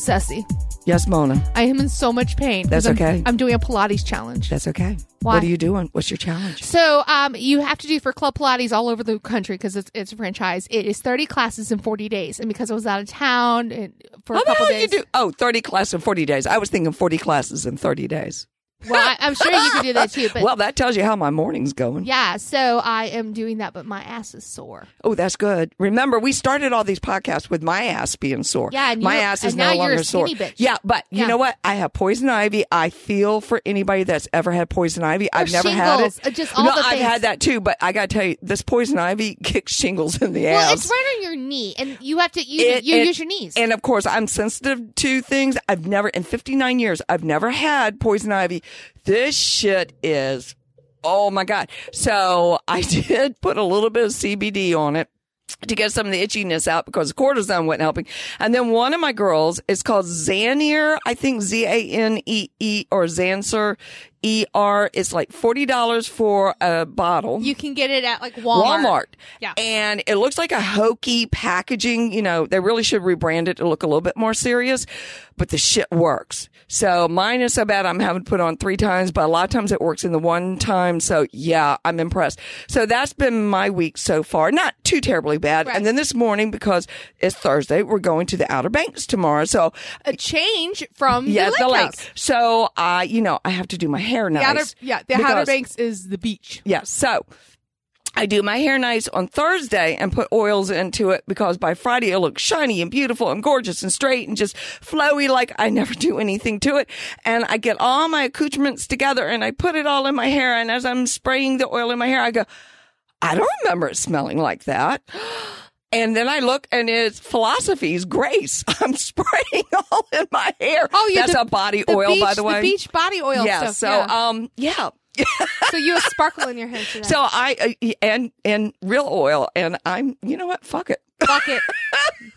Ceci, Yes, Mona. I am in so much pain. 'cause That's I'm- okay. I'm doing a Pilates challenge. That's okay. Why? What are you doing? What's your challenge? So, um, you have to do for Club Pilates all over the country because it's, it's a franchise. It is 30 classes in 40 days. And because I was out of town and for How a the couple hell days. you do? Oh, 30 classes in 40 days. I was thinking 40 classes in 30 days. Well, I, I'm sure you could do that too. But well, that tells you how my morning's going. yeah, so I am doing that, but my ass is sore. Oh, that's good. Remember, we started all these podcasts with my ass being sore. Yeah, and my ass is no now you're a longer sore. bitch. Yeah, but you Yeah. know what? I have poison ivy. I feel for anybody that's ever had poison ivy. I've never had it. uh, just all no, the I've things. had that too. But I got to tell you, this poison ivy kicks shingles in the Well, ass. Well, it's right on your knee, and you have to use, It- you it- use your knees. And of course, I'm sensitive to things. I've never, in 59 years, I've never had poison ivy. This shit is, oh my God. So I did put a little bit of CBD on it to get some of the itchiness out because cortisone wasn't helping. And then one of my girls is called Xanier, I think Z A N E E or Zanser E R. It's like $40 for a bottle. you can get it at like Walmart. Walmart. Yeah. And it looks like a hokey packaging. You know, they really should rebrand it to look a little bit more serious, but the shit works. So mine is so bad I'm having to put on three times, but a lot of times it works in the one time. So yeah, I'm impressed. So that's been my week so far. Not too terribly bad. Right. And then this morning, because it's Thursday, we're going to the Outer Banks tomorrow. So A change from yeah, the lake, the lake. So, uh, you know, I have to do my hair The nice. Outer, yeah, the Outer Banks is the beach. yeah. So I do my hair nice on Thursday and put oils into it because by Friday it looks shiny and beautiful and gorgeous and straight and just flowy like I never do anything to it. And I get all my accoutrements together and I put it all in my hair. And as I'm spraying the oil in my hair, I go, I don't remember it smelling like that. And then I look and it's philosophy's grace. I'm spraying all in my hair. Oh, yeah, That's the- a body The oil, beach, by the way. beach body oil yeah. stuff. So, yeah. um, yeah. so you have sparkle in your hair today. So I uh, and and real oil, and I'm you know what? Fuck it. Fuck it.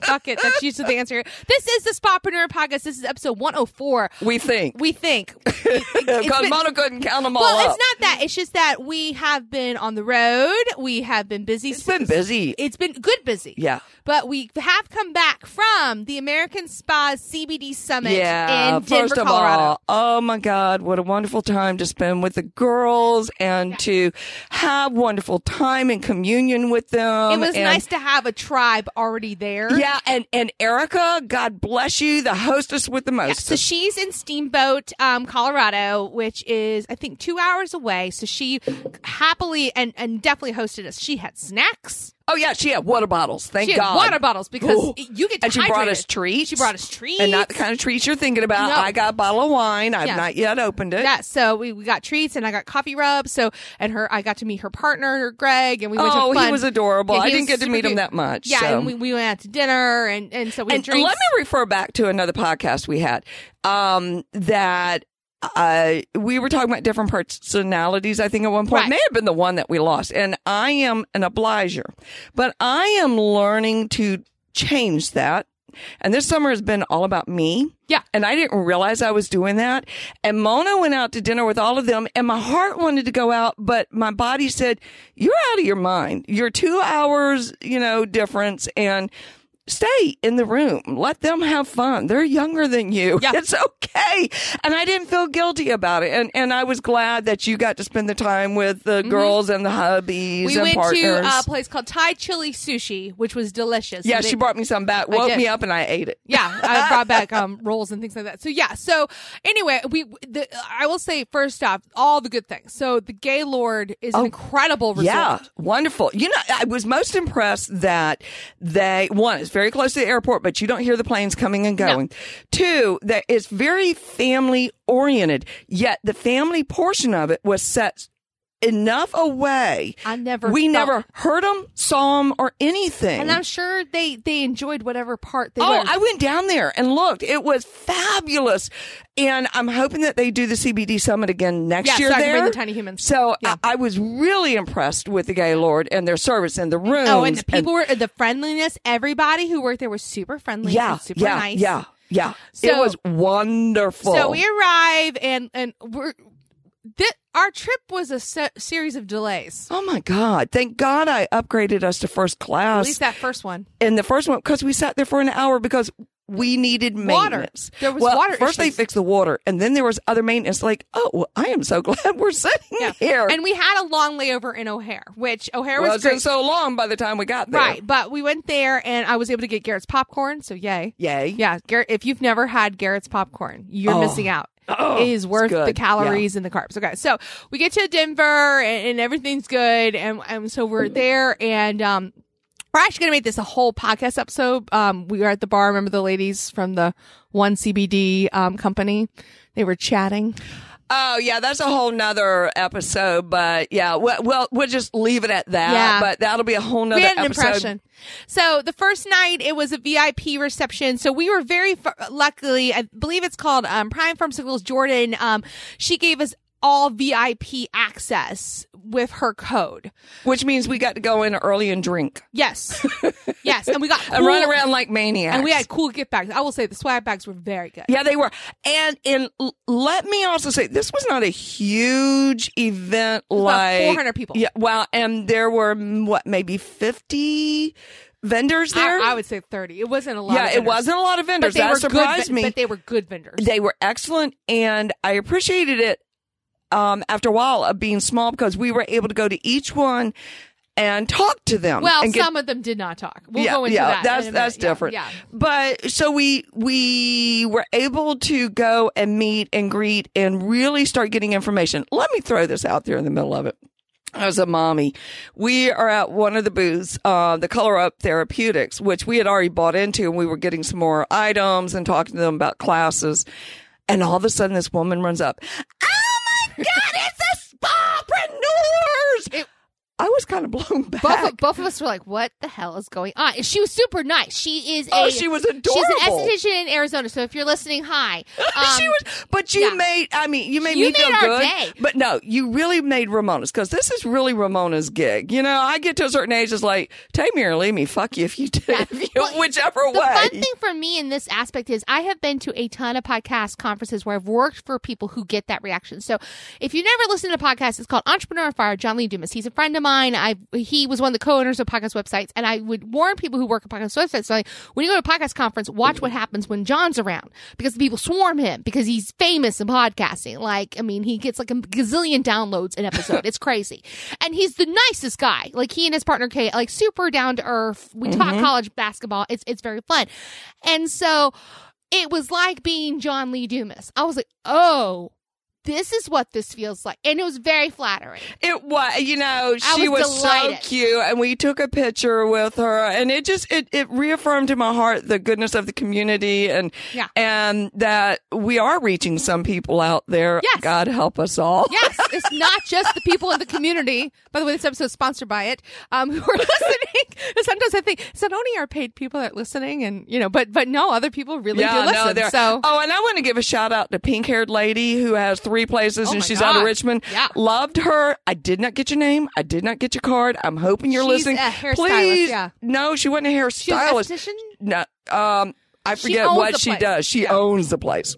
Fuck it. That's usually the answer. This is the Spapreneur podcast. This is episode 104. We think We think. Because been- Mona couldn't count them all well, up. it's not that. It's just that we have been on the road. We have been busy. It's been busy. It's been good busy. Yeah. But we have come back from the American Spas CBD Summit Yeah, in Denver, first of Colorado. all, oh my God, what a wonderful time to spend with the girls and to have wonderful time in communion with them. it was and- nice to have a tribe already there. Yeah, and and Erica, God bless you, the hostess with the Yeah, most. so she's in Steamboat, um, Colorado, which is I think two hours away. So she happily and, and definitely hosted us. She had snacks. Oh yeah, she had water bottles. Thank She had God. water bottles because Ooh. you get And she brought us treats. She brought us treats and not the kind of treats you're thinking about. No. I got a bottle of wine. I've Yeah. not yet opened it. Yeah, so we, we got treats and I got coffee rubs. So and her, I got to meet her partner, Greg, and we went to Oh, fun. he was adorable. Yeah, I he didn't get to meet him that much. Yeah, so. and we, we went out to dinner and and so we and let me refer back to another podcast we had um, that uh, we were talking about different personalities. I think at one point Right. may have been the one that we lost. And I am an obliger, but I am learning to change that. And this summer has been all about me. Yeah. And I didn't realize I was doing that. And Mona went out to dinner with all of them and my heart wanted to go out, but my body said, you're out of your mind. You're two hours, you know, difference and stay in the room. Let them have fun. They're younger than you. Yeah. It's okay. And I didn't feel guilty about it. And and I was glad that you got to spend the time with the girls and the hubbies Mm-hmm. we and went partners. to a place called Thai Chili Sushi, which was delicious. yeah, they- she brought me some back, woke me up, and I ate it. yeah, I brought back um rolls and things like that. So yeah, so anyway, we the, I will say first off, all the good things. So the Gaylord is an incredible resort. Oh. Yeah, wonderful. You know, I was most impressed that they one very close to the airport, but you don't hear the planes coming and going. Two, that it's very family oriented. Yet the family portion of it was set enough away. I never We felt- never heard them, saw them, or anything. And I'm sure they they enjoyed whatever part they Oh, were. I went down there and looked. It was fabulous. And I'm hoping that they do the CBD summit again next Yeah, year so there. the tiny humans. So Yeah. I, I was really impressed with the Gaylord and their service and the rooms. oh, and the people were the friendliness. Everybody who worked there was super friendly. yeah, and super yeah, nice. yeah, yeah. it was wonderful. So we arrive and and we're thi- our trip was a se- series of delays. Oh my God! Thank God I upgraded us to first class. At least that first one. And the first one because we sat there for an hour because we needed Water. maintenance. There was well, water First they fixed the water, and then there was other maintenance. Like, oh, well, I am so glad we're sitting Yeah. here. And we had a long layover in O'Hare, which O'Hare was wasn't great. so long by the time we got there. Right, but we went there and I was able to get Garrett's popcorn, so yay. Yay. Yeah, Garrett, if you've never had Garrett's popcorn, you're Oh. missing out. Oh, it is worth the calories and the carbs. Okay, so we get to Denver and, and everything's good, and, and so we're there, and um, we're actually gonna make this a whole podcast episode. Um, we were at the bar. Remember the ladies from the one CBD um company? They were chatting. Oh yeah, that's a whole nother episode. But yeah, well, well we'll just leave it at that. Yeah. But that'll be a whole nother we had an episode. impression. So the first night it was a VIP reception. So we were very f- luckily, I believe it's called um, Prime Pharmaceuticals Jordan. Um, she gave us all VIP access with her code. Which means we got to go in early and drink Yes, yes, and we got and run around like maniacs. and we had cool gift bags. I will say the swag bags were very good. Yeah, they were. And and let me also say this was not a huge event like 400 people. Yeah, well, and there were what maybe 50 vendors there. I, I would say thirty. It wasn't a lot. yeah, it wasn't a lot of vendors. they That were surprised good, me. But they were good vendors. they were excellent and I appreciated it um, after a while of being small because we were able to go to each one and talk to them. well, and get- some of them did not talk. We'll yeah, go into yeah, that. that's that's minute. Yeah, different. Yeah. But so we we were able to go and meet and greet and really start getting information. Let me throw this out there in the middle of it. As a mommy, we are at one of the booths, uh, the Color Up Therapeutics, which we had already bought into, and we were getting some more items and talking to them about classes. And all of a sudden, this woman runs up. Oh my God, it's the spapreneurs! It- I was kind of blown back. both of, both of us were like, "What the hell is going on?" And she was super nice. She is a oh, she was adorable. she's an esthetician in Arizona. So if you're listening, hi. Um, she was, but you yeah. made. I mean, you made You me made feel our good. day. But no, you really made Ramona's because this is really Ramona's gig. You know, I get to a certain age, it's like take me or leave me. Fuck you if you do, if you, Well, whichever the way. The fun thing for me in this aspect is I have been to a ton of podcast conferences where I've worked for people who get that reaction. So if you never listened to a podcast, it's called Entrepreneur Fire. John Lee Dumas. He's a friend of mine. I he was one of the co-owners of podcast websites, and I would warn people who work at podcast websites like when you go to a podcast conference, watch what happens when John's around because the people swarm him because he's famous in podcasting. Like I mean, he gets like a gazillion downloads an episode. it's crazy, and he's the nicest guy. Like he and his partner Kate, like super down to earth. We talk mm-hmm. college basketball. It's it's very fun, and so it was like being John Lee Dumas. I was like, oh. This is what this feels like. And it was very flattering. It was, you know, I she was was, so cute, and we took a picture with her, and it just it it reaffirmed in my heart the goodness of the community, and Yeah. and that we are reaching some people out there. Yes. God help us all. Yes, it's not just the people in the community. By the way, this episode is sponsored by it. Um, who are listening? Sometimes I think it's not only our paid people that are listening, and you know, but but no, other people really do listen. they're- so oh, and I want to give a shout out to pink haired lady who has three places Oh and she's out of Richmond. Yeah. Loved her. I did not get your name. I did not get your card. I'm hoping you're She's listening. Please, yeah. no, she wasn't a she's an hairstylist. No, um, I forget owns what she place. does. She Yeah. owns the place.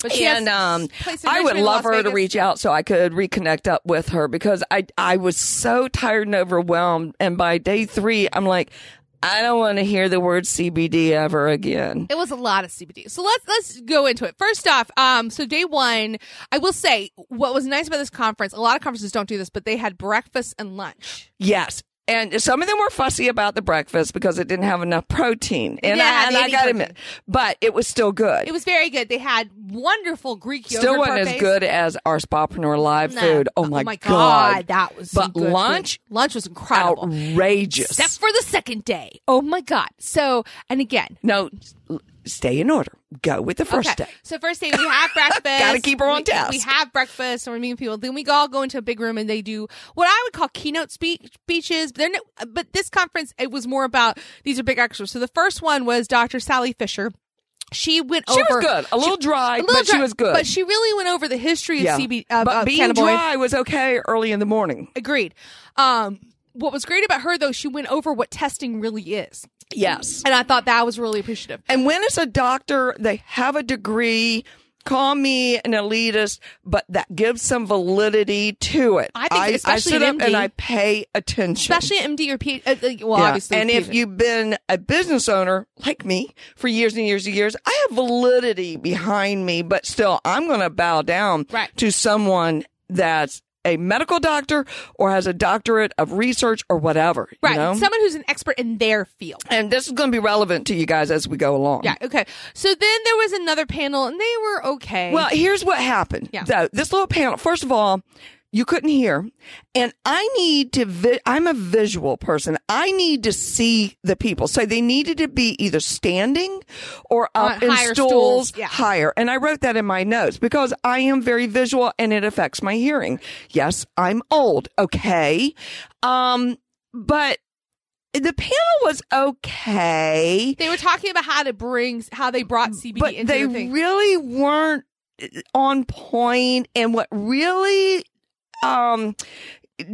but she and um, place I would love Las her to reach out so I could reconnect up with her because I I was so tired and overwhelmed. And by day three, I'm like, I don't want to hear the word CBD ever again. It was a lot of CBD. So let's let's go into it. First off, um, so day one, I will say what was nice about this conference. A lot of conferences don't do this, but they had breakfast and lunch. Yes. And some of them were fussy about the breakfast because it didn't have enough protein. And, didn't I, and I got to protein. admit, but it was still good. It was very good. They had wonderful Greek yogurt still wasn't as good as our Spapreneur live No. food. Oh my, oh, god. that was But good lunch? food. Lunch was incredible. Outrageous. Except for the second day. Oh my god. So, and again, no, stay in order. Go with the first okay. day. So first day we have breakfast. Gotta keep her on we, task. We have breakfast, and we're meeting people. Then we all go into a big room, and they do what I would call keynote speech speeches. They're no, but this conference it was more about these are big extras. So the first one was Dr. Sally Fisher. She went She over was good. A little dry, a little but dry, she was good. But she really went over the history of yeah. CB. Of, but of being dry was okay early in the morning. Agreed. Um, what was great about her though, she went over what testing really is, Yes. and I thought that was really appreciative. And when it's a doctor, they have a degree. Call me an elitist, but that gives some validity to it. I think especially I sit up and I pay attention. Especially MD or PhD. Uh, uh, well, Yeah. obviously, and if you've been a business owner like me for years and years and years, I have validity behind me, but still, I'm going to bow down Right. to someone that's a medical doctor or has a doctorate of research or whatever. you right, know? someone who's an expert in their field. and this is going to be relevant to you guys as we go along. Yeah. Okay. So then there was another panel, and they were okay. Well, here's what happened. Yeah. Though, this little panel, first of all, you couldn't hear. And I need to, vi- I'm a visual person. I need to see the people. So they needed to be either standing or up On in higher stools, stools, yeah. higher. And I wrote that in my notes because I am very visual and it affects my hearing. Yes, I'm old. Okay. Um, but the panel was okay. they were talking about how to bring, how they brought CBD but into they the really weren't on point and what really um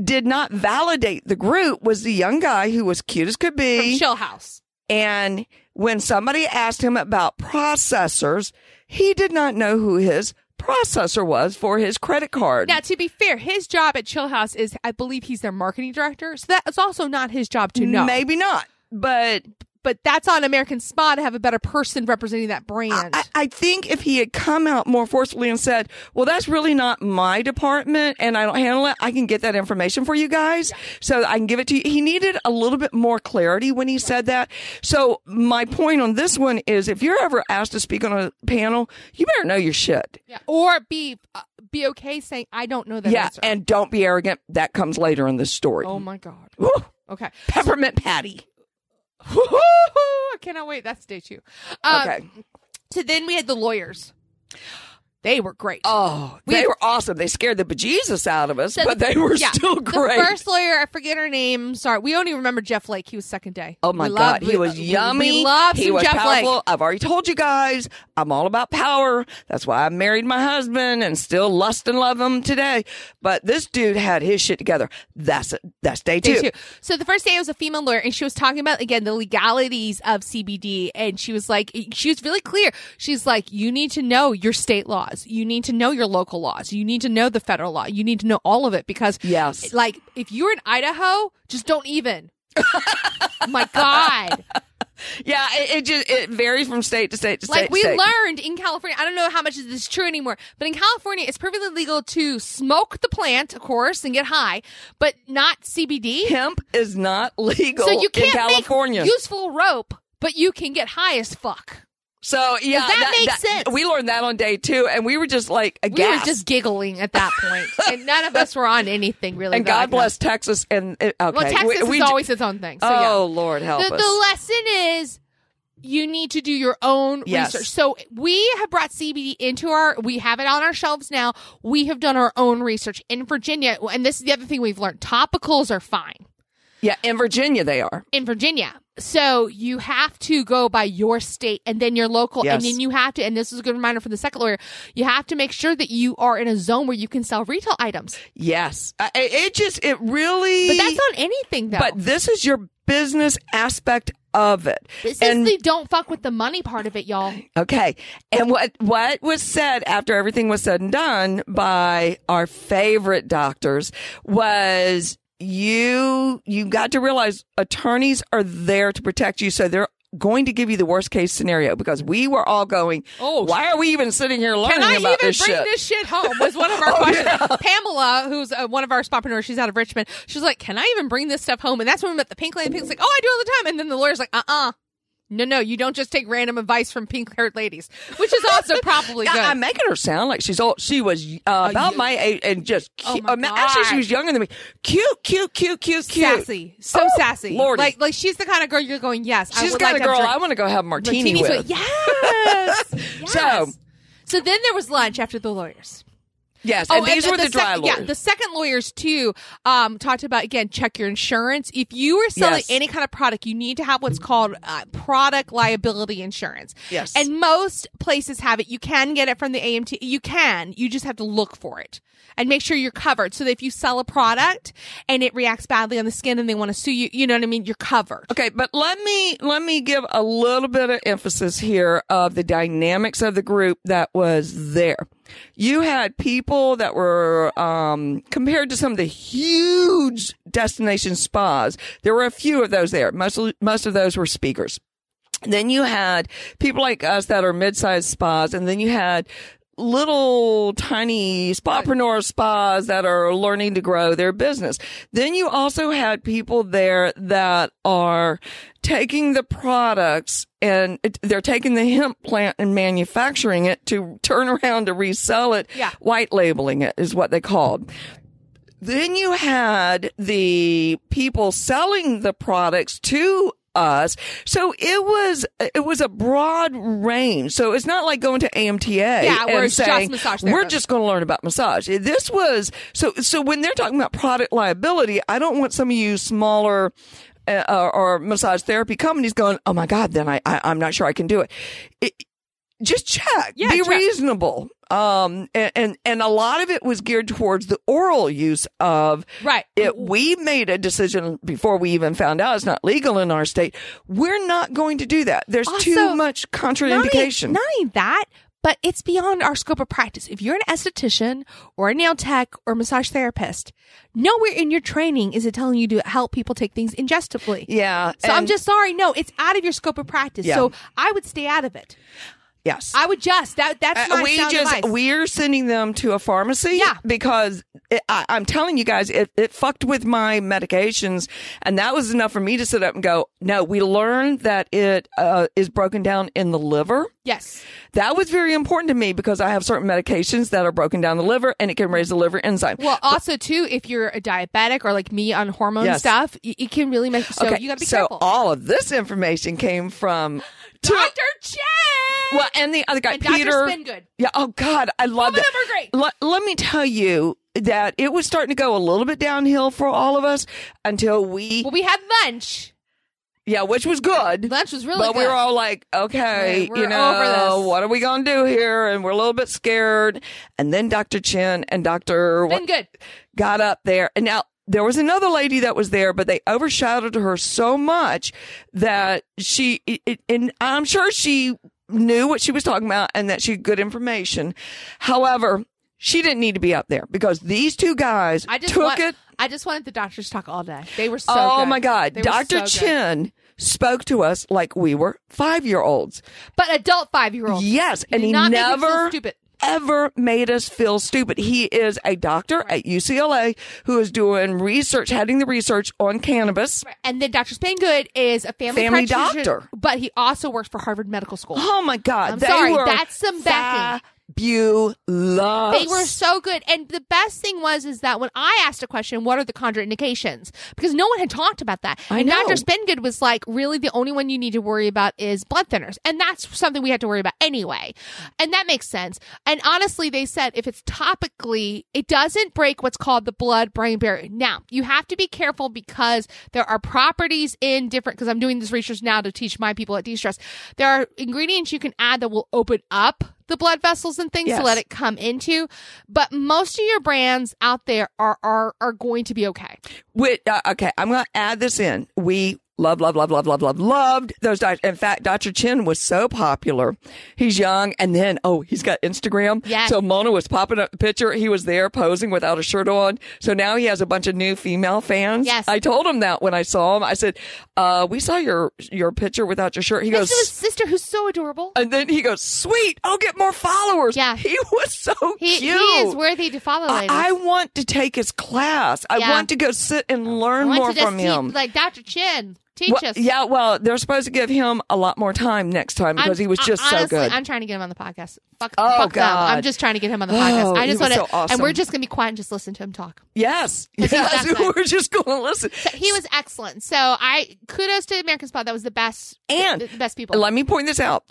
did not validate the group was the young guy who was cute as could From be Chill House. and when somebody asked him about processors he did not know who his processor was for his credit card Now, to be fair, his job at Chill House is, I believe, he's their marketing director. So that's also not his job to know. maybe not but But that's on American Spa to have a better person representing that brand. I, I think if he had come out more forcefully and said, well, that's really not my department and I don't handle it, I can get that information for you guys. So I can give it to you. He needed a little bit more clarity when he said that. So my point on this one is if you're ever asked to speak on a panel, you better know your shit. yeah. Or be uh, be okay saying, I don't know that yeah. answer. And don't be arrogant. That comes later in this story. oh my God. Woo. Okay. Peppermint patty. I cannot wait. That's day two. Um, Okay. So then we had the lawyers. They were great. Oh, We- they were awesome. They scared the bejesus out of us, So but the- they were yeah, still great. The first lawyer, I forget her name. Sorry, we only remember Jeff Lake. He was second day. Oh my We God, love- he we- was yummy. We love he was Jeff powerful. Lake. I've already told you guys, I'm all about power. That's why I married my husband and still lust and love him today. But this dude had his shit together. That's it. That's day two. Day two. So the first day was a female lawyer, and she was talking about again the legalities of CBD, and she was like, she was really clear. She's like, you need to know your state laws, you need to know your local laws, you need to know the federal law, you need to know all of it because, Yes. like, if you're in Idaho, just don't even. My God. Yeah, it, it just it varies from state to state to state. Like we state. learned in California, I don't know how much of this is true anymore, but in California, it's perfectly legal to smoke the plant, of course, and get high, but not CBD. hemp is not legal so you can't in California. useful rope, but you can get high as fuck. So yeah, that make sense? We learned that on day two, and we were just like again. We were just giggling at that point, and none of us were on anything really. and God bless Texas. And uh, okay, Well, Texas we, we, is always its own thing. So oh yeah. Lord, help the, us. the lesson is you need to do your own Yes. research. So we have brought CBD into our, we have it on our shelves now. We have done our own research in Virginia. And this is the other thing we've learned. Topicals are fine yeah, in Virginia they are. in Virginia. So you have to go by your state and then your local, and then you have to, and this is a good reminder for the second lawyer, you have to make sure that you are in a zone where you can sell retail items. Yes, I- it, just it really. But that's not anything though. But this is your business aspect of it. this and is the don't fuck with the money part of it, y'all. okay, and what what was said after everything was said and done by our favorite doctors was you you got to realize attorneys are there to protect you, so they're going to give you the worst case scenario because we were all going. Oh, why are we even sitting here learning Can I even about bring this shit? this shit home? Was one of our Oh, questions. yeah. Pamela, who's uh, one of our spapreneurs, she's out of Richmond. She's like, "Can I even bring this stuff home?" And that's when we met the pink lady. Pink's like, "Oh, I do all the time." And then the lawyer's like, "Uh, uh no, no, you don't just take random advice from pink-haired ladies," which is also probably good. I'm making her sound like she's old. She was uh, about you- my age and just Oh cute. um, actually, she was younger than me. Cute, cute, cute, cute, cute. sassy, so Oh, sassy. Lordy. Like, like she's the kind of girl you're going, "Yes, I She's would the kind like of girl I want to go have martini martinis with. Yes, Yes. So- Yes. so then there was lunch after the lawyers. Yes, Oh, and these were the, dry sec- lawyers. Yeah, the second lawyers too um, talked about again check your insurance. If you are selling Yes. any kind of product, you need to have what's called uh, product liability insurance. Yes. and most places have it. You can get it from the AMT. You can. You just have to look for it and make sure you're covered. So that if you sell a product and it reacts badly on the skin and they want to sue you, you know what I mean. You're covered. Okay, but let me let me give a little bit of emphasis here of the dynamics of the group that was there. You had people that were um, compared to some of the huge destination spas. There were a few of those there. Most most of those were speakers. Then you had people like us that are mid-sized spas, and then you had little tiny spapreneur spas that are learning to grow their business. Then you also had people there that are taking the products and they're taking the hemp plant and manufacturing it to turn around to resell it. Yeah. White labeling it is what they called. Then you had the people selling the products to us. So it was, it was a broad range. So it's not like going to AMTA Yeah, where and it's just saying, massage we're just going to learn about massage. This was, so, so when they're talking about product liability, I don't want some of you smaller, uh, or, or massage therapy companies going, oh my God, then I, I, I'm not sure I can do it. it just check. Yeah, Be check. reasonable. Um, and, and, and a lot of it was geared towards the oral use of Right. it. We made a decision before we even found out it's not legal in our state. We're not going to do that. There's too Also, much Not only- contraindication. Not only that, but it's beyond our scope of practice. If you're an esthetician or a nail tech or massage therapist, nowhere in your training is it telling you to help people take things ingestively. yeah. So I'm just sorry. No, it's out of your scope of practice. Yeah. So I would stay out of it. Yes. I would just that that's Uh, we sound just advice. we're sending them to a pharmacy Yeah. because it, I, i'm telling you guys it, it fucked with my medications and that was enough for me to sit up and go no we learned that it uh, is broken down in the liver yes. that was very important to me because i have certain medications that are broken down the liver and it can raise the liver enzyme Well, also too, if you're a diabetic or like me on hormone Yes. stuff, it can really make so you got to be so careful. all of this information came from Dr. Chen. well and the other guy and Dr. peter Grinspoon. Yeah. Oh God, I love Both of them are great. Let, let me tell you that it was starting to go a little bit downhill for all of us until we, Well, we had lunch. Yeah, which was good. Lunch was really but good. we were all like, okay, Right, you know, what are we going to do here? And we're a little bit scared. And then Dr. Chen and Dr. Been good. got up there. And now there was another lady that was there, but they overshadowed her so much that she, it, it- and I'm sure she knew what she was talking about and that she had good information. However, she didn't need to be up there because these two guys I just took want, it. I just wanted the doctors to talk all day. They were so. oh good. my God. They Dr. so. Chen spoke to us like we were five year olds. but adult five year olds. Yes. And he not make us feel never stupid. ever made us feel stupid. He is a doctor at UCLA who is doing research, heading the research on cannabis. And then Dr. Grinspoon is a family, Family doctor. but he also works for Harvard Medical School. Oh my God. I'm they sorry, were that's some backing. Fabulous. They were so good. And the best thing was is that when I asked a question, what are the contraindications? Because no one had talked about that. I and know. Dr. Grinspoon was like, really the only one you need to worry about is blood thinners. And that's something we have to worry about anyway. And that makes sense. And honestly, they said if it's topically, it doesn't break what's called the blood brain barrier. Now, you have to be careful because there are properties in different, because I'm doing this research now to teach my people at de-stress. There are ingredients you can add that will open up the blood vessels and things Yes. to let it come into. But most of your brands out there are are are going to be okay. Wait, uh, okay, I'm going to add this in. We love, love, love, love, love, love, loved those doctors. In fact, Dr. Chen was so popular. He's young, and then oh, he's got Instagram. Yes. So Mona was popping up the picture. He was there posing without a shirt on. So now he has a bunch of new female fans. Yes. I told him that when I saw him. I said, uh, "We saw your your picture without your shirt." He goes. This is his sister who's so adorable. and then he goes, "Sweet, I'll get more followers." Yeah. he was so He, cute. he is worthy to follow. I, I want to take his class. I Yeah. want to go sit and learn more from him. like Dr. Chen, teach Well, us. yeah, well, they're supposed to give him a lot more time next time because I'm- he was just so honestly, good. I'm trying to get him on the podcast. Fuck, Oh, fuck them. God. I'm just trying to get him on the Oh, podcast. I just want to, so awesome. and we're just gonna be quiet and just listen to him talk. yes, Because he was yes, we're just going to listen. He was excellent. So I kudos to American Spa. That was the best And the, the best people. Let me point this out.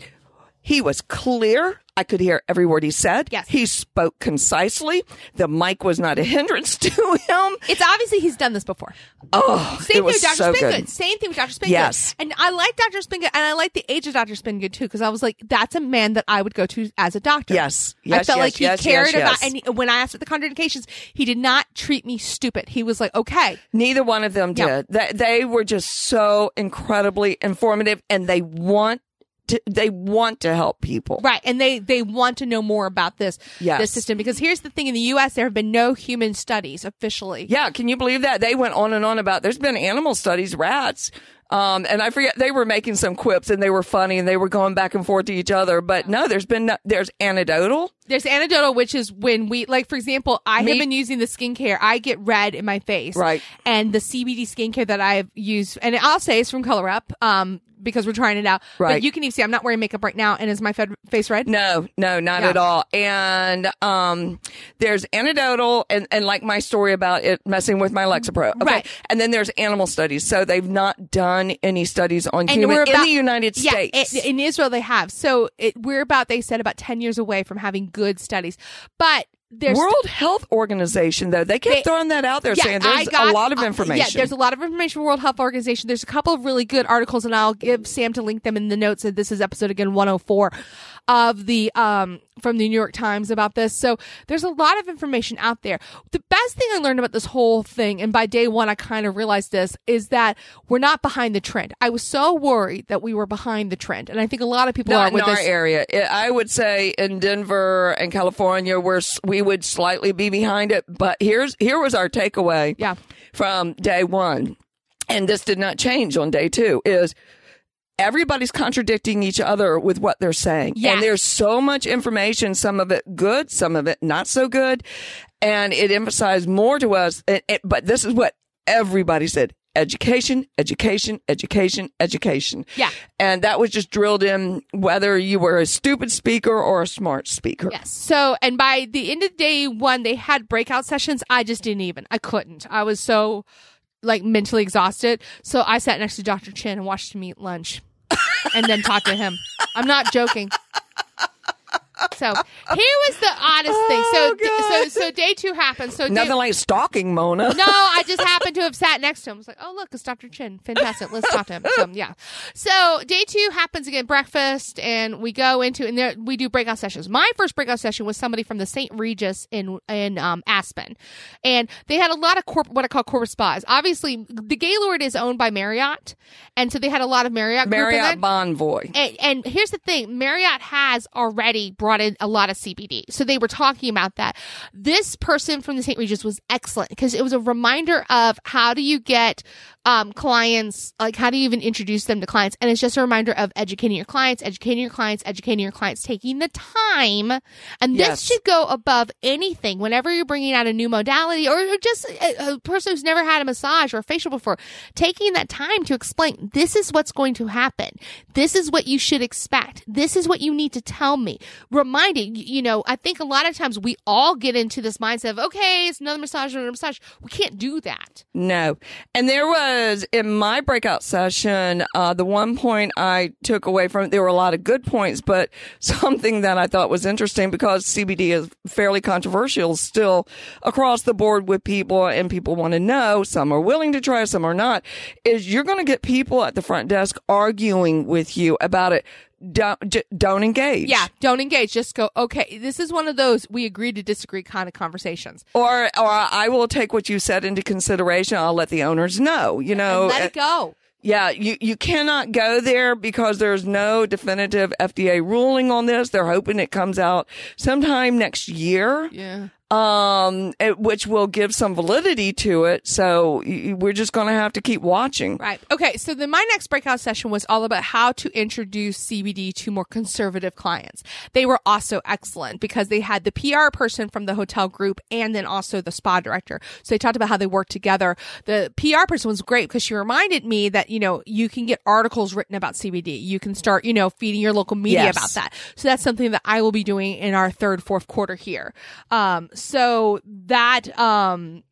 He was clear. I could hear every word he said. Yes. He spoke concisely. The mic was not a hindrance to him. It's obviously he's done this before. Oh, Same thing with Dr. so Grinspoon. good. Same thing with Dr. Grinspoon. Yes. And I like Dr. Grinspoon and I like the age of Dr. Grinspoon too because I was like, that's a man that I would go to as a doctor. Yes. I felt yes, like he yes, cared yes, about, yes. and when I asked for the contraindications, he did not treat me stupid. He was like, okay, Neither one of them did. They, they were just so incredibly informative and they want to, they want to help people. Right. And they, they want to know more about this, Yes. this system because here's the thing in the U.S., there have been no human studies officially. Yeah, can you believe that? They went on and on about there's been animal studies, rats. Um, and I forget they were making some quips and they were funny and they were going back and forth to each other. But no, there's been no, there's anecdotal. There's anecdotal, which is when we, like, for example, I Me- have been using the skincare. I get red in my face. Right. And the CBD skincare that I've used, and I'll say it's from Color Up, um, because we're trying it out. Right. But you can even see I'm not wearing makeup right now. And is my fed- face red? No, no, not Yeah. at all. And um, there's anecdotal and, and like my story about it messing with my Lexapro. Okay. Right. And then there's animal studies. So they've not done any studies on And human we're in the United Yeah, States. it- in Israel they have. So it, we're about, they said about 10 years away from having good studies. But there's World Health Organization, though, they kept They- throwing that out there Yeah, saying there's got- a lot of uh, information. yeah, there's a lot of information from World Health Organization. There's a couple of really good articles, and I'll give Sam to link them in the notes. And this is episode again 104 of the um from the New York Times about this. So there's a lot of information out there. The best thing I learned about this whole thing, and by day one I kind of realized this, is that we're not behind the trend. I was so worried that we were behind the trend, and I think a lot of people Not are in our this. area. I would say in Denver and California, we're we would slightly be behind it. But here's here was our takeaway. Yeah. From day one, and this did not change on day two. Is everybody's contradicting each other with what they're saying, Yes. and there's so much information. Some of it good, some of it not so good, and it emphasized more to us. It, it- but this is what everybody said. Education, education, education, education. Yeah. And that was just drilled in whether you were a stupid speaker or a smart speaker. Yes. So, and by the end of day one, they had breakout sessions. I just didn't even. I couldn't. I was so like mentally exhausted. So I sat next to Dr. Chen and watched him eat lunch and then talk to him. I'm not joking. So here was the oddest thing. So, Oh, d- so, so day two happened. So day, Nothing like stalking Mona. no, I just happened to have sat next to him. I was like, oh, look, it's Dr. Chen. Fantastic. Let's talk to him. So, yeah. So, day two happens again, breakfast, and we go into, and there, we do breakout sessions. My first breakout session was somebody from the St. Regis in, in, um, Aspen. And they had a lot of corp, what I call corporate spas. Obviously, the Gaylord is owned by Marriott. And so they had a lot of Marriott, group. Marriott Bonvoy. And, and here's the thing Marriott has already brought in a lot of CBD. So they were talking about that. This person from the St. Regis was excellent because it was a reminder of how do you get um, clients, like how do you even introduce them to clients? And it's just a reminder of educating your clients, educating your clients, educating your clients, taking the time. And this Yes. should go above anything whenever you're bringing out a new modality or just a, a person who's never had a massage or a facial before, taking that time to explain this is what's going to happen. This is what you should expect. This is what you need to tell me. Reminding, you know, I think a lot of times we all get into this mindset of, okay, it's another massage, another massage. We can't do that. No. And there was, in my breakout session, uh, the one point I took away from it, there were a lot of good points, but something that I thought was interesting because CBD is fairly controversial still across the board with people and people want to know, some are willing to try, some are not, is you're going to get people at the front desk arguing with you about it. Don't, j- don't engage. Yeah, don't engage. Just go, okay, this is one of those we agree to disagree kind of conversations. Or, or I will take what you said into consideration. I'll let the owners know, you know. And let it eh, go. Yeah, you, you cannot go there because there's no definitive FDA ruling on this. They're hoping it comes out sometime next year. Yeah. Um, which will give some validity to it. So y- we're just going to have to keep watching. Right. Okay. So then my next breakout session was all about how to introduce CBD to more conservative clients. They were also excellent because they had the PR person from the hotel group and then also the spa director. So they talked about how they work together. The PR person was great because she reminded me that, you know, you can get articles written about CBD. You can start, you know, feeding your local media Yes. about that. So that's something that I will be doing in our third, fourth quarter here. Um, so that, um,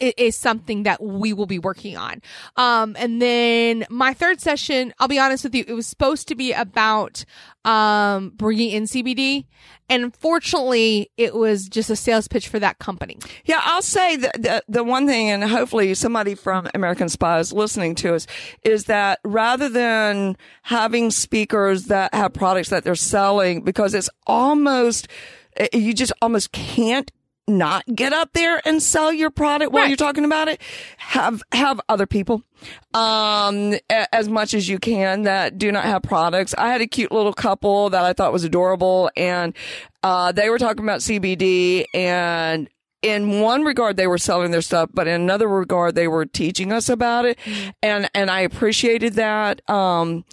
it is something that we will be working on. Um, and then my third session, I'll be honest with you, it was supposed to be about um, bringing in CBD, and unfortunately, it was just a sales pitch for that company. Yeah, I'll say that the, the one thing, and hopefully somebody from American Spa is listening to us, is that rather than having speakers that have products that they're selling, because it's almost you just almost can't not get up there and sell your product while Right. you're talking about it. Have have other people um a- as much as you can that do not have products. I had a cute little couple that I thought was adorable and uh they were talking about CBD and in one regard they were selling their stuff but in another regard they were teaching us about it and and I appreciated that um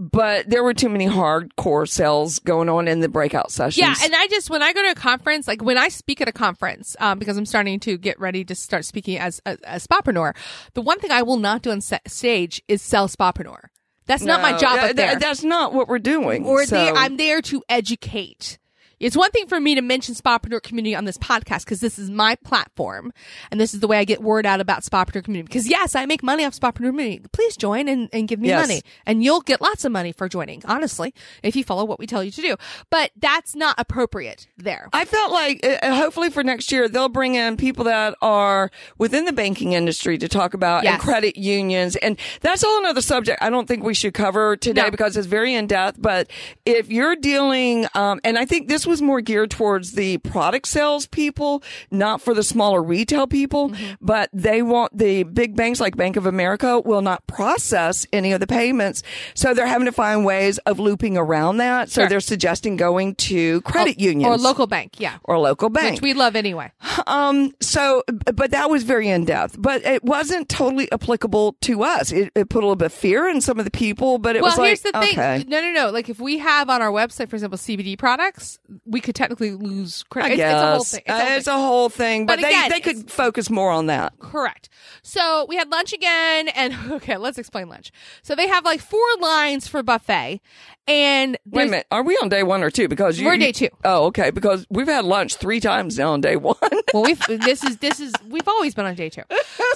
but there were too many hardcore sales going on in the breakout sessions. Yeah, and I just when I go to a conference, like when I speak at a conference, um, because I'm starting to get ready to start speaking as a, a spapreneur, the one thing I will not do on stage is sell spapreneur. That's not my job there. that- that's not what we're doing. or so. they, I'm there to educate. It's one thing for me to mention Spapreneur community on this podcast because this is my platform and this is the way I get word out about Spapreneur community. Because yes, I make money off Spapreneur community. Please join and, and give me Yes. money and you'll get lots of money for joining, honestly, if you follow what we tell you to do. But that's not appropriate there. I felt like uh, uh, hopefully for next year they'll bring in people that are within the banking industry to talk about and credit unions and that's all another subject I don't think we should cover today No. because it's very in depth but if you're dealing um, and I think this was more geared towards the product sales people not for the smaller retail people Mm-hmm. but they want the big banks like Bank of America will not process any of the payments so they're having to find ways of looping around that so Sure. they're suggesting going to credit unions Or local bank, yeah. or local bank. Which we love anyway. um, so, but that was very in depth, but it wasn't totally applicable to us. It, it put a little bit of fear in some of the people, but it well, was like, here's the thing. okay. No, no, no. Like if we have on our website, for example, CBD products, we could technically lose I credit. It's, guess it's a whole thing. It's a whole Uh, thing. it's a whole thing, but, But again, they, they could focus more on that. Correct. So we had lunch again, and okay, let's explain lunch. So they have like four lines for buffet, and Wait a minute. Are we on day one or two? Because you, We're day two. Oh, okay. Because we've had lunch three times now on day one. well, we've this is this is we've always been on day two.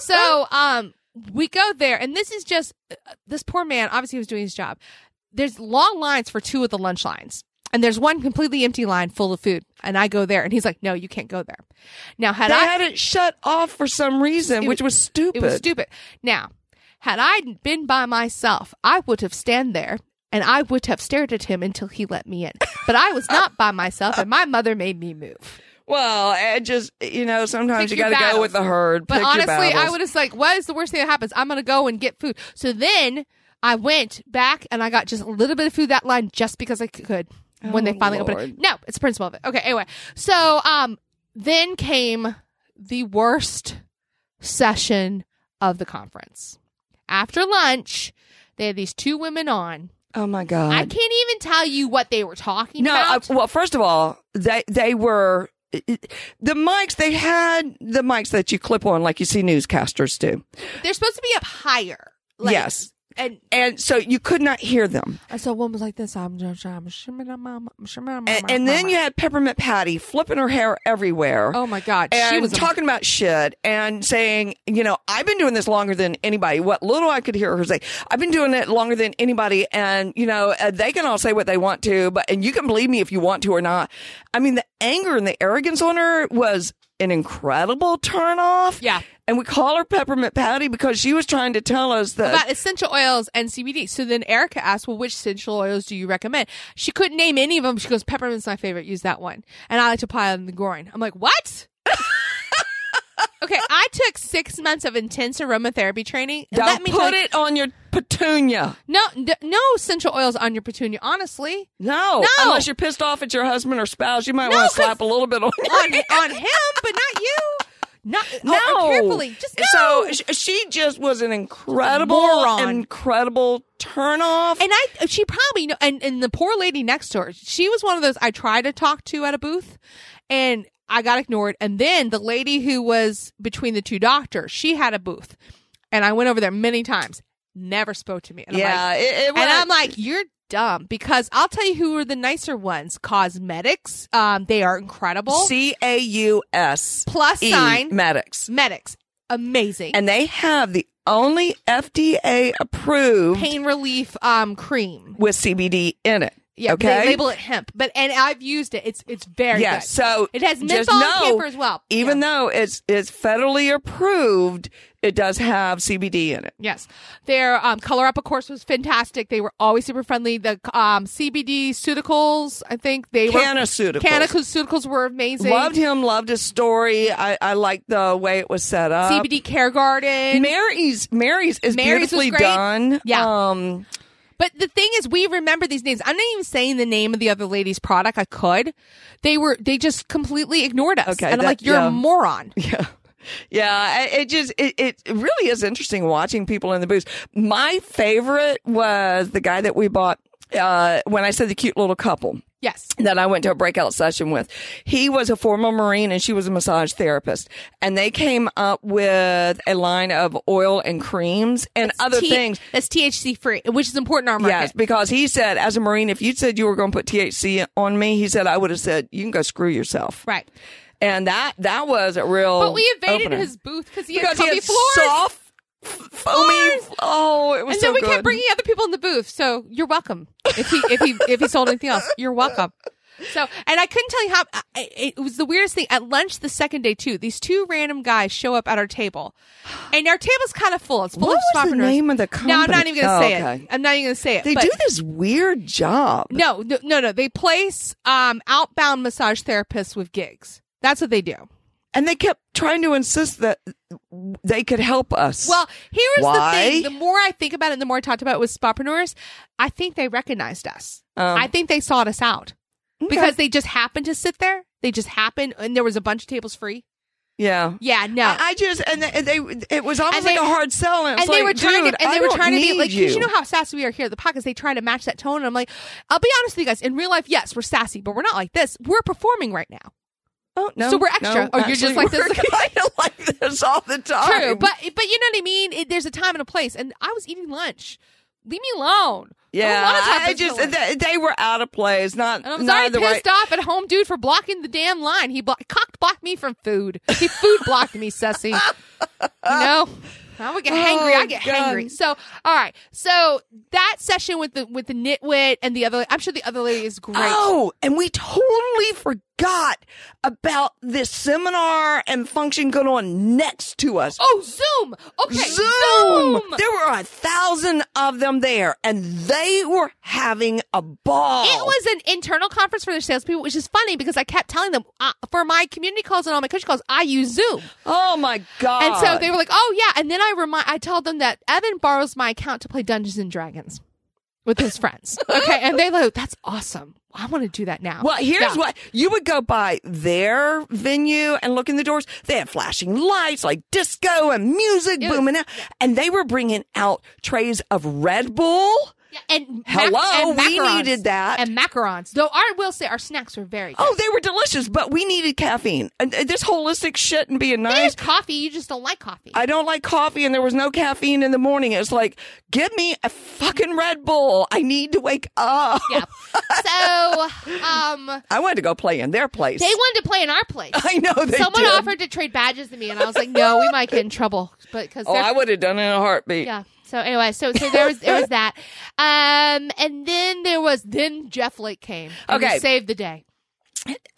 So um, we go there, and this is just uh, this poor man. Obviously, he was doing his job. There's long lines for two of the lunch lines. And there's one completely empty line full of food. And I go there and he's like, no, you can't go there. Now, had they I, had it shut off for some reason, which was- was stupid. It was stupid. Now, had I been by myself, I would have stand there and I would have stared at him until he let me in. But I was not by myself, and my mother made me move. Well, it just you know sometimes Pick you got to go with the herd. But Pick honestly, I would have like, what is the worst thing that happens? I'm gonna go and get food. So then I went back and I got just a little bit of food that line just because I could. When they Oh, finally opened it. No, it's the principle of it. Okay, anyway. So um then came the worst session of the conference. After lunch, they had these two women on. Oh my god! I can't even tell you what they were talking No, uh, about. well, first of all, they they were the mics. They had the mics that you clip on, like you see newscasters do. They're supposed to be up higher. Like, yes, And and so you could not hear them. So one was like this. I'm just, I'm And, and then you had Peppermint Patty flipping her hair everywhere. Oh my god, and she was a- talking about shit and saying, you know, I've been doing this longer than anybody. What little I could hear her say, I've been doing it longer than anybody. And, you know, uh, they can all say what they want to, but, and you can believe me if you want to or not. I mean, the anger and the arrogance on her was an incredible turn off. Yeah. And we call her Peppermint Patty because she was trying to tell us that. about essential oils and CBD. So then Erica asked, "Well, which essential oils do you recommend?" She couldn't name any of them. She goes, "Peppermint's my favorite. Use that one." And I like to apply it on the groin. I'm like, "What?" okay, I took six months of intense aromatherapy training. don't Let me put it on your petunia. No, d- no essential oils on your petunia. Honestly, No, No. unless you're pissed off at your husband or spouse, you might No, want to slap a little bit on on on him, but not you. Not uh, No, oh, carefully. Just no. so she just was an incredible, Moron. incredible turnoff. And I, uh, she probably know, and, and the poor lady next to her, she was one of those I tried to talk to at a booth and I got ignored. And then the lady who was between the two doctors, she had a booth and I went over there many times, never spoke to me. And I'm yeah, like, it, it and I'm like, you're dumb because I'll tell you who are the nicer ones. Cosmetics. Um, they are incredible. C A U S Plus sign medics. medics. amazing. And they have the only FDA approved pain relief um cream. with CBD in it. Yeah, okay. they label it hemp, but and I've used it. It's it's very yeah, good. so it has menthol know, camphor as well. Even Yeah. though it's it's federally approved, it does have CBD in it. Yes, their um, color up, of course, was fantastic. They were always super friendly. The um, CBD Ceuticals, I think they were Canaceuticals. Canaceuticals were amazing. Loved him, loved his story. I, I liked the way it was set up. CBD Care Garden. Mary's Mary's is Mary's beautifully great. done. Yeah. Um But the thing is, we remember these names. I'm not even saying the name of the other lady's product. I could. They were. They just completely ignored us. Okay, and I'm that- like, you're yeah. a moron. Yeah. Yeah, it just it, it really is interesting watching people in the booth. My favorite was the guy that we bought uh when I said the cute little couple Yes. that I went to a breakout session with. He was a former Marine and she was a massage therapist. And they came up with a line of oil and creams and other T- things. That's THC free, which is important in our market. Yes, because he said, as a Marine, if you said you were going to put THC on me, he said I would have said you can go screw yourself. Right. And that that was a real. But we invaded opener. his booth because he had because he comfy had floors. soft, foamy. Oh, it was and so then we good. kept bringing other people in the booth. So you're welcome. If he if he if he sold anything else, you're welcome. So and I couldn't tell you how it was the weirdest thing at lunch the second day too. These two random guys show up at our table, and our table's kind of full. It's full What of was the name of the company? No, I'm not even gonna Oh, say okay. it. I'm not even gonna say it. They but- do this weird job. No, no, no, no. They place um outbound massage therapists with gigs. That's what they do. And they kept trying to insist that they could help us. Well, here's Why? the thing. The more I think about it, the more I talked about it with spapreneurs, I think they recognized us. Um, I think they sought us out okay. because they just happened to sit there. They just happened, and there was a bunch of tables free. yeah. Yeah, no. I, I just and they, they it was almost And like a hard sell, and, and they like, were trying to, and I they were trying to be like, you. you know how sassy we are here at the podcast. They try to match that tone, and I'm like, I'll be honest with you guys. In real life, yes, we're sassy, but we're not like this. We're performing right now. Oh, no, So we're extra. no, Oh, you're just like this? Kind of like this all the time. True, but but you know what I mean. It, there's a time and a place, and I was eating lunch. Leave me alone. yeah, I, don't wanna talk I just they, they were out of place. Not And I'm sorry, pissed right. off at home dude for blocking the damn line. He blo- cocked blocked me from food. He food blocked me, Sussy. You know? I would get hangry. I Oh, get God. hangry. So, all right. So that session with the with the nitwit and the other, I'm sure the other lady is great. Oh, and we totally forgot about this seminar and function going on next to us. Oh, Zoom. Okay, Zoom. Zoom. There were a thousand of them there, and they were having a ball. It was an internal conference for their salespeople, which is funny because I kept telling them uh, for my community calls and all my coaching calls, I use Zoom. Oh my god! And so they were like, "Oh yeah." And then I remind, I told them that Evan borrows my account to play Dungeons and Dragons with his friends. Okay, and they like, "That's awesome. I want to do that now." Well, here's Yeah. what you would go by their venue and look in the doors. They had flashing lights, like disco and music It was- booming out, and they were bringing out trays of Red Bull. Yeah, and Hello, and we needed that. and macarons. Though I will say our snacks were very good. Oh, they were delicious, but we needed caffeine. And uh, this holistic shit and being nice. There's coffee. You just don't like coffee. I don't like coffee, and there was no caffeine in the morning. It's like, give me a fucking Red Bull. I need to wake up. yeah. So, um, I wanted to go play in their place. they wanted to play in our place. I know they Someone did. offered to trade badges to me, and I was like, "No, we might get in trouble." But because Oh, I would have done it in a heartbeat. Yeah. So anyway, so so there was there was that, um, and then there was then Jeff Lake came. Okay. saved the day.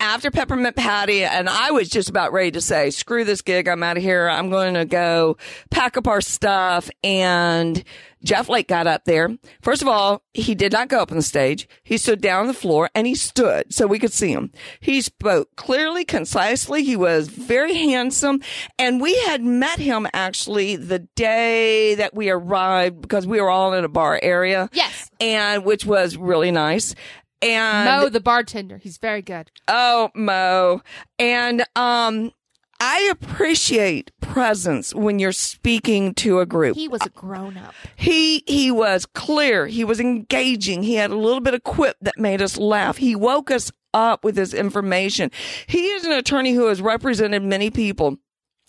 after Peppermint Patty, and I was just about ready to say, screw this gig. I'm out of here. I'm going to go pack up our stuff. And Jeff Lake got up there. First of all, he did not go up on the stage. He stood down on the floor and he stood so we could see him. He spoke clearly, concisely. He was very handsome. And we had met him actually the day that we arrived because we were all in a bar area. Yes. And which was really nice. And Mo, the bartender, he's very good. Oh, Mo. And um I appreciate presence when you're speaking to a group. He was a grown up. He he was clear, he was engaging, he had a little bit of quip that made us laugh. He woke us up with his information. He is an attorney who has represented many people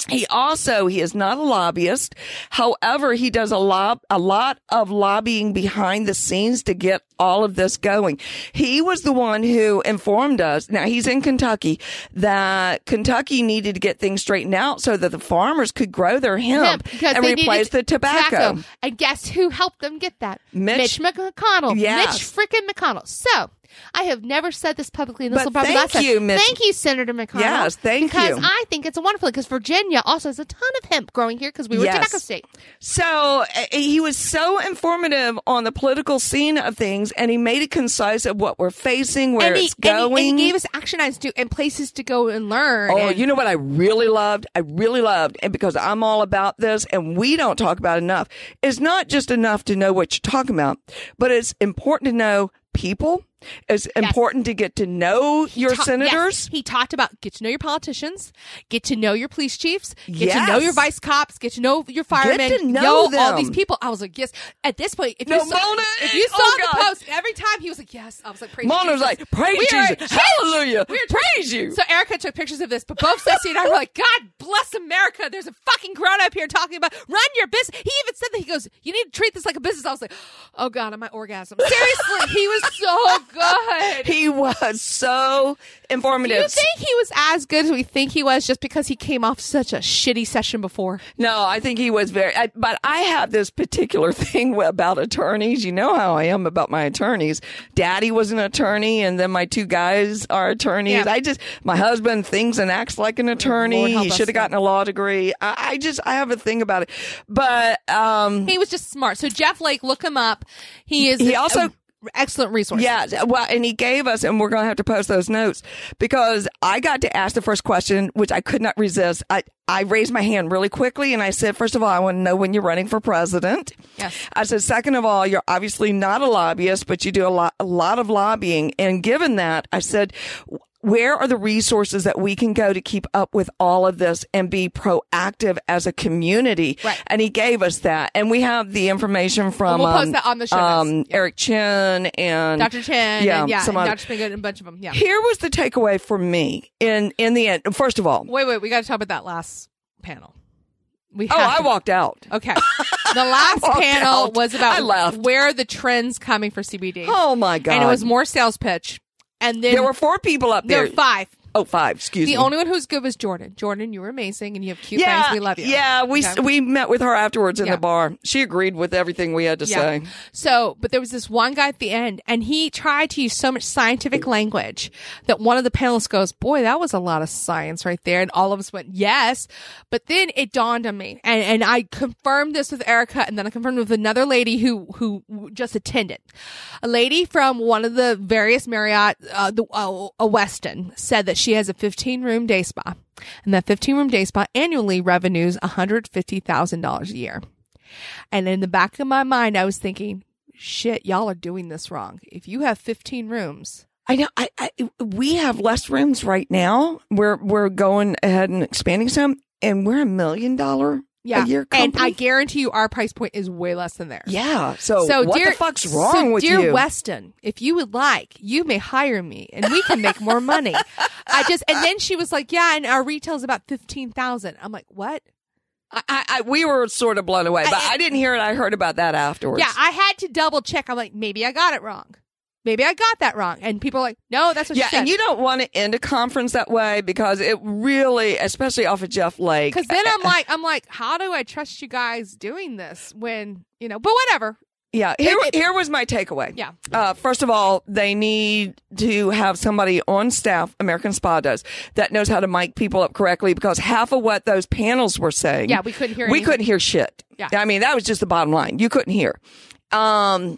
He also he is not a lobbyist. However, he does a lot a lot of lobbying behind the scenes to get all of this going. He was the one who informed us. Now he's in Kentucky that Kentucky needed to get things straightened out so that the farmers could grow their hemp, Hemp, because and replace the tobacco. And guess who helped them get that? Mitch- McConnell. Yes. Mitch freaking McConnell. So I have never said this publicly, and this But will probably thank last. you, Mitch- Thank you, Senator McConnell. Yes, thank because you. Because I think it's a wonderful because Virginia also has a ton of hemp growing here because we were Yes. tobacco state. So uh, he was so informative on the political scene of things, and he made it concise of what we're facing, where and, he, it's and, he, going. and he gave us action items to and places to go and learn. Oh, and- you know what I really loved? I really loved, and because I'm all about this, and we don't talk about enough, It's not just enough to know what you're talking about, but it's important to know people. It's important to get to know your ta- senators. yes, he talked about get to know your politicians, get to know your police chiefs, get to know your vice cops, get to know your firemen, to know all them. these people. I was like, yes. At this point, if No, you saw, Mona, if you saw oh, the God. post every time, he was like, yes. I was like, praise Mona was Jesus. like, praise We Jesus. Hallelujah. We are Praise you. So Erica took pictures of this, but both Ceci and I were like, God bless America. There's a fucking grown up here talking about run your business. He even said that he goes, you need to treat this like a business. I was like, oh God, I might orgasm. Seriously, he was so good. He was so Do informative. you think he was as good as we think he was just because he came off such a shitty session before? No, I think he was very. I, but I have this particular thing about attorneys. You know how I am about my attorneys. Daddy was an attorney, and then my two guys are attorneys. Yeah. I just my husband thinks and acts like an attorney. He should have gotten a law degree. I, I just I have a thing about it. But um, He was just smart. So Jeff Lake, look him up. He is He also- a excellent resource. Yeah, well, and he gave us, and we're going to have to post those notes because I got to ask the first question, which I could not resist. I, I raised my hand really quickly and I said, first of all, I want to know when you're running for president. Yes. I said, second of all, you're obviously not a lobbyist, but you do a lot, a lot of lobbying. And given that, I said, where are the resources that we can go to keep up with all of this and be proactive as a community? Right. And he gave us that. And we have the information from we'll um, on the show um, Yeah. Eric Chin and Dr. Chen. Yeah, and, yeah, some and other- Dr. Spigot and a bunch of them. Yeah. here was the takeaway for me in in the end. First of all, Wait, wait. We got to talk about that last panel. We oh, I to- walked out. Okay. The last panel out. was about where are the trends coming for CBD. Oh my god! and it was more sales pitch. And then there were four people up there there. were five. Oh, five. Excuse The me. The only one who was good was Jordan. Jordan, you were amazing and you have cute yeah, bangs. We love you. Yeah, we Okay. we met with her afterwards in Yeah. the bar. She agreed with everything we had to Yeah. say. So, but there was this one guy at the end, and he tried to use so much scientific language that one of the panelists goes, "Boy, that was a lot of science right there." And all of us went, "Yes." But then it dawned on me, and and I confirmed this with Erica, and then I confirmed with another lady who who just attended, a lady from one of the various Marriott, uh, the uh, a Westin, said that she has a 15 room day spa, and that 15 room day spa annually revenues 150 thousand dollars a year. And in the back of my mind, I was thinking, shit, y'all are doing this wrong. If you have 15 rooms, I know. I, I we have less rooms right now. We're we're going ahead and expanding some, and we're a million dollar yeah, a year and company. I guarantee you our price point is way less than theirs. yeah. So, So, what dear, the fuck's wrong so with dear you? Westin, if you would like, you may hire me and we can make more money. I just, and then she was like, yeah, and our retail is about 15,000. I'm like, what? I, I, I, we were sort of blown away, but I- I, didn't hear it. I heard about that afterwards. Yeah, I had to double check. I'm like, maybe I got it wrong. Maybe I got that wrong. And people are like, no, that's what Yeah, she said. and you don't want to end a conference that way because it really, especially off of Jeff Lake. Because then I'm like, I'm like, how do I trust you guys doing this when you know? But whatever. yeah, here, it- here was my takeaway. Yeah. Uh, first of all, they need to have somebody on staff, American Spa does, that knows how to mic people up correctly because half of what those panels were saying. Yeah, we couldn't hear We anything. couldn't hear shit. Yeah. I mean, that was just the bottom line. You couldn't hear. Um,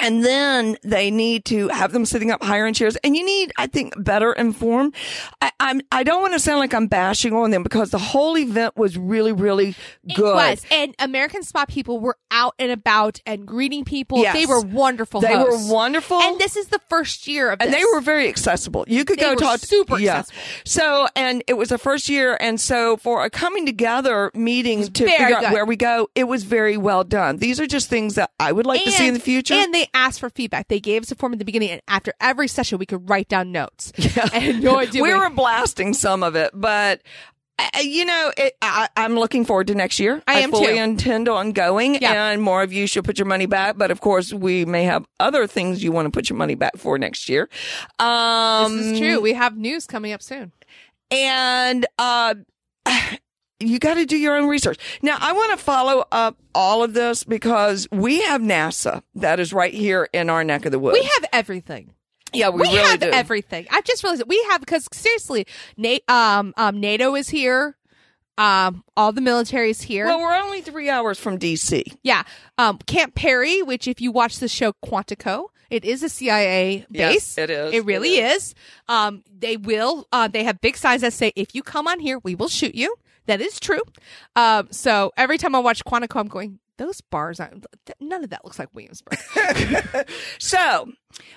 and then they need to have them sitting up higher in chairs. And you need, I think, better informed. I, I'm, I don't want to sound like I'm bashing on them because the whole event was really, really good. It was, and American Spa people were out and about and greeting people. Yes. They were wonderful. They hosts. were wonderful. And this is the first year of and they were very accessible. You could They go were talk super yeah. accessible. So, and it was the first year, and so for a coming together meeting to figure out where we go, it was very well done. These are just things that I would like to see in the future. And they asked for feedback. They gave us a form at the beginning, and after every session, we could write down notes. I had no idea. we were blasting some of it, but you know, it, I, I'm looking forward to next year. I am fully too. intend on going, Yeah. and more of you should put your money back. But of course, we may have other things you want to put your money back for next year. Um, This is true. We have news coming up soon. and uh, you got to do your own research. Now, I want to follow up all of this because we have NASA that is right here in our neck of the woods. We have everything. yeah, we, We, really have do. everything. I just realized that we have because seriously, um, um, NATO is here. Um, all the military is here. well, we're only three hours from DC. yeah. Um, Camp Peary, which if you watch the show Quantico, it is a CIA Yes, base. it is. It really It is. Um, they will. Uh, they have big signs that say, "If you come on here, we will shoot you." That is true. Um, so every time I watch Quantico, I'm going, "Those bars, aren't, none of that looks like Williamsburg." So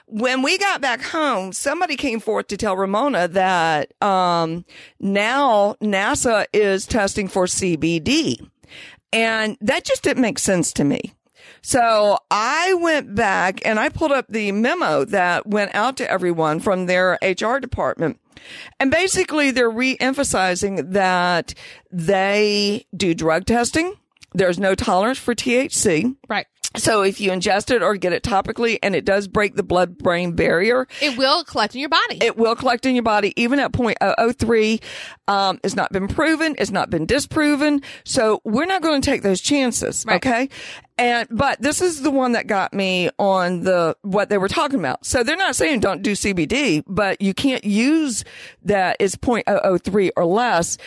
when we got back home, somebody came forth to tell Ramona that um, now NASA is testing for CBD. And that just didn't make sense to me. So I went back and I pulled up the memo that went out to everyone from their HR department. And basically they're re-emphasizing that they do drug testing. There's no tolerance for THC. right. So if you ingest it or get it topically and it does break the blood brain barrier, It will collect in your body. it will collect in your body even at 0.003. Um, it's not been proven. It's not been disproven. So we're not going to take those chances. Right. Okay. And, but this is the one that got me on the, what they were talking about. So they're not saying don't do CBD, but you can't use that is 0.003 or less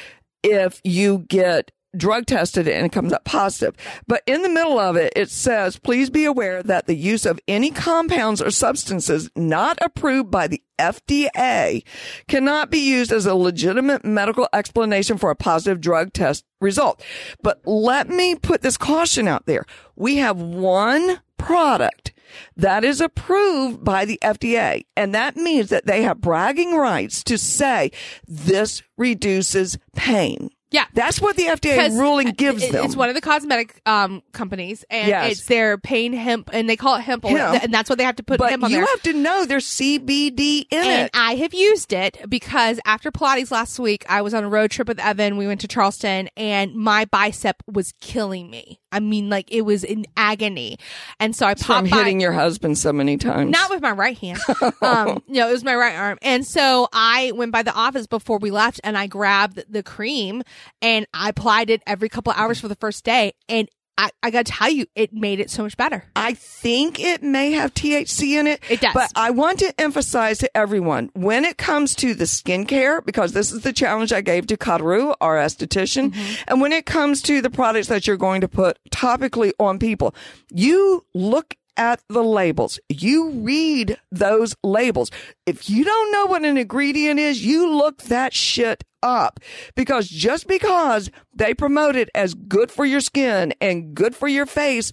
if you get drug tested and it comes up positive. But in the middle of it, it says, please be aware that the use of any compounds or substances not approved by the FDA cannot be used as a legitimate medical explanation for a positive drug test result. But let me put this caution out there. We have one product that is approved by the FDA. And that means that they have bragging rights to say this reduces pain. Yeah. That's what the FDA ruling gives it- them. It's one of the cosmetic um, companies, and Yes. it's their pain hemp, and they call it hemp, oil, Hemp. and that's what they have to put but hemp on you there. have to know there's CBD in and it. I have used it because after Pilates last week, I was on a road trip with Evan. We went to Charleston, and my bicep was killing me. I mean, like it was in agony, and so I From popped by. hitting your husband so many times. Not with my right hand. Um, no, it was my right arm. And so I went by the office before we left and I grabbed the cream and I applied it every couple hours for the first day. And I, I got to tell you, it made it so much better. I think it may have THC in it. It does. But I want to emphasize to everyone when it comes to the skincare, because this is the challenge I gave to Kataru, our esthetician. Mm-hmm. And when it comes to the products that you're going to put topically on people, you look at the labels. You read those labels. If you don't know what an ingredient is, you look that shit up because just because they promote it as good for your skin and good for your face,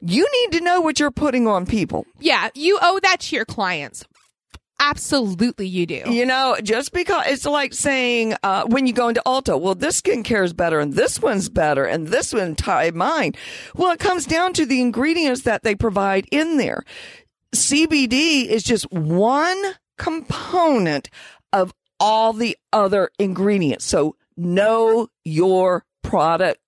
you need to know what you're putting on people. Yeah, you owe that to your clients. Absolutely, you do. You know, just because it's like saying uh, when you go into Ulta, well, this skincare is better and this one's better and this one tie mine. Well, it comes down to the ingredients that they provide in there. CBD is just one component of all the other ingredients. So know your product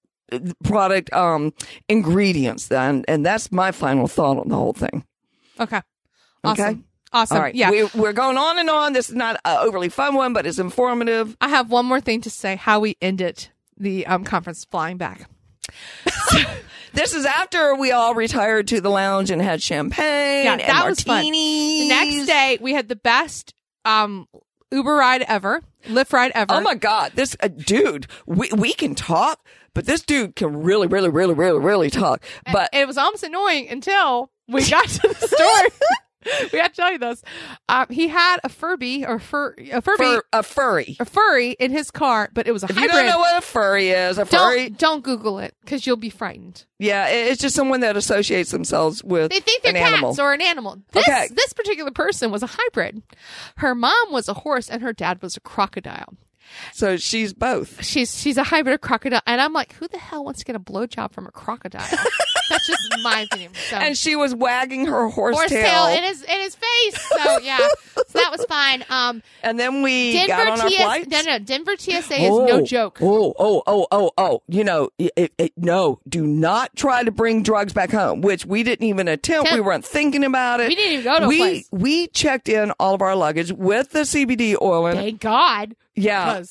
product um ingredients and and that's my final thought on the whole thing. Okay. Awesome. Okay. Awesome. All right. Yeah. We, we're going on and on. This is not an overly fun one, but it's informative. I have one more thing to say how we ended the um, conference flying back. This is after we all retired to the lounge and had champagne Yeah, and that was fun. The next day, we had the best um, Uber ride ever, Lyft ride ever. Oh my God. This, uh, dude, we, we can talk, but this dude can really, really, really, really, really talk. But it was almost annoying until we got to the story. we had to tell you this. Um, he had a Furby or fur a Furby for a furry. a furry in his car, but it was a If you don't know what a furry is, a furry, don't don't Google it because you'll be frightened. yeah, it- it's just someone that associates themselves with They think they're an cats animal. or an animal. This Okay. this particular person was a hybrid. Her mom was a horse and her dad was a crocodile. so she's both. She's she's a hybrid of crocodile, and I'm like, who the hell wants to get a blowjob from a crocodile? That's just my opinion. So. And she was wagging her horse, horse tail in his in his face. So yeah. so that was fine. Um, And then we Denver got on our TS flights. no no Denver TSA is no joke. Oh, oh, oh, oh, oh. You know, it, it, no, do not try to bring drugs back home, which we didn't even attempt. Temp- we weren't thinking about it. We didn't even go to a we, place. We checked in all of our luggage with the CBD oil in. Thank God. Yeah. 'Cause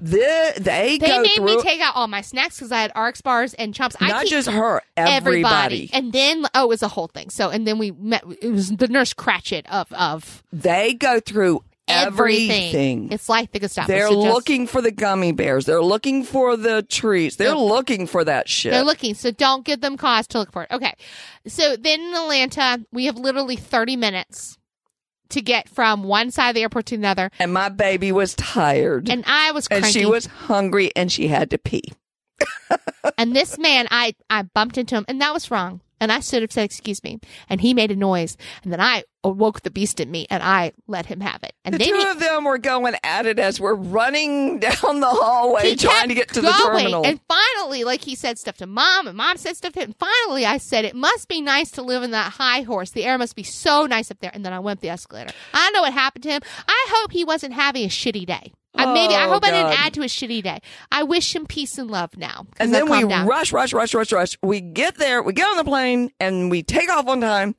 The, they, They go made through me take out all my snacks because I had RX bars and chomps. I not just her, everybody. And then oh, it was a whole thing. So and then we met. It was the nurse Ratched of of They go through everything. everything. It's like the Gestapo. They're So just- looking for the gummy bears. They're looking for the treats. They're Yep. looking for that shit. They're looking, so don't give them cause to look for it. Okay. So then in Atlanta, we have literally 30 minutes to get from one side of the airport to another. and my baby was tired. And I was and she was hungry and she had to pee. and this man, I, I bumped into him, and that was wrong. And I stood up, said, "Excuse me," and he made a noise, and then I awoke the beast in me, and I let him have it. And The then two he, of them were going at it as we're running down the hallway trying to get to the terminal. And finally, like he said stuff to mom, and mom said stuff to him. Finally, I said, "It must be nice to live in that high horse. The air must be so nice up there." And then I went up the escalator. I don't know what happened to him. I hope he wasn't having a shitty day. I maybe I Oh, hope I didn't add to his shitty day. I wish him peace and love now. and then we down. rush, rush, rush, rush, rush. We get there, we get on the plane, and we take off on time.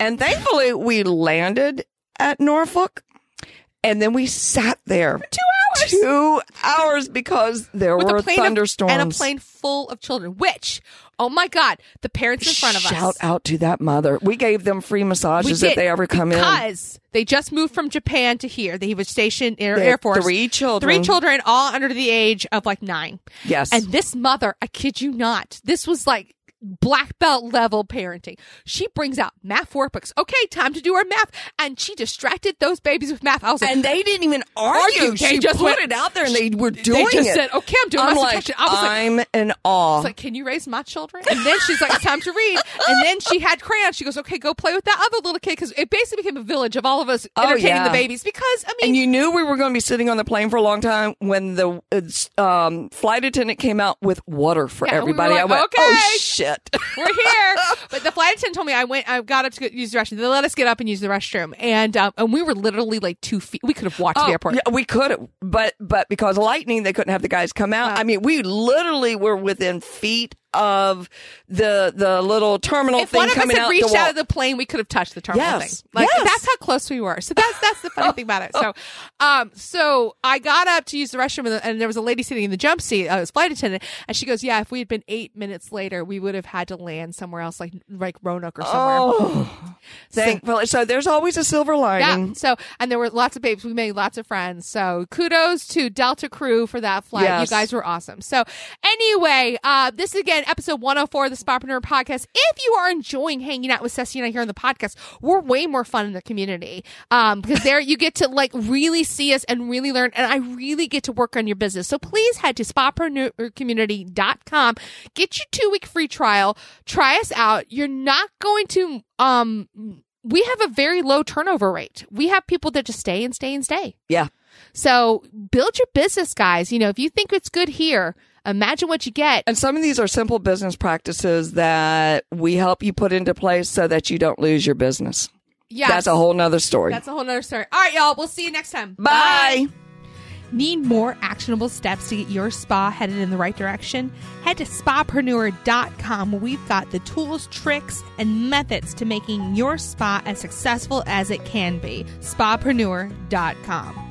And thankfully, we landed at Norfolk. And then we sat there for Two hours. two hours because there With were a plane of- thunderstorms. and a plane full of children. Which, oh my God, the parents in front of us. Shout out to that mother. We gave them free massages if they ever come in. because they just moved from Japan to here. They was stationed in Air Force. three children. Three children, all under the age of like nine. Yes. And this mother, I kid you not, this was like black belt level parenting. She brings out math workbooks. Okay, time to do our math. And she distracted those babies with math. I was like, and they didn't even argue. Argue. They She just put went- it out there, and they were doing it. they just it. said, okay, I'm doing I'm my like, subtraction. I was like, I'm in awe. Like, can you raise my children? And then she's like, it's time to read. And then she had crayons. She goes, okay, go play with that other little kid because it basically became a village of all of us Oh, entertaining yeah. the babies. Because I mean, and you knew we were going to be sitting on the plane for a long time when the uh, um, flight attendant came out with water for Yeah, we were everybody. I went, okay. oh shit. we're here. But the flight attendant told me I went, I got up to go, use the restroom. They let us get up and use the restroom, and um, and we were literally like two feet. We could have walked to Oh, the airport. yeah, we could have, but but because lightning, they couldn't have the guys come out. I mean, we literally were within feet of the the little terminal If thing one of us coming had out reached out of the plane, we could have touched the terminal Yes. thing. Like Yes. that's how close we were. So that's that's the funny thing about it. So, um, so I got up to use the restroom, and, and there was a lady sitting in the jump seat. I was flight attendant, and she goes, "Yeah, if we had been eight minutes later, we would have had to land somewhere else, like like Roanoke or somewhere." oh, thankfully. So there's always a silver lining. Yeah. So, and there were lots of babes. We made lots of friends. So, kudos to Delta crew for that flight. Yes. You guys were awesome. So, anyway, uh, this is episode 104 of the Spapreneur podcast. If you are enjoying hanging out with Ceci and I here on the podcast, we're way more fun in the community. Um, because there you get to like really see us and really learn. And I really get to work on your business. So please head to spapreneurcommunity.com. Get your two week free trial. Try us out. You're not going to, um, we have a very low turnover rate. We have people that just stay and stay and stay. Yeah. So build your business, guys. You know, if you think it's good here, imagine what you get. And some of these are simple business practices that we help you put into place so that you don't lose your business. Yeah, That's a whole nother story. That's a whole nother story. All right, y'all. We'll see you next time. Bye. Need more actionable steps to get your spa headed in the right direction? Head to spapreneur.com where we've got the tools, tricks, and methods to making your spa as successful as it can be. Spapreneur.com.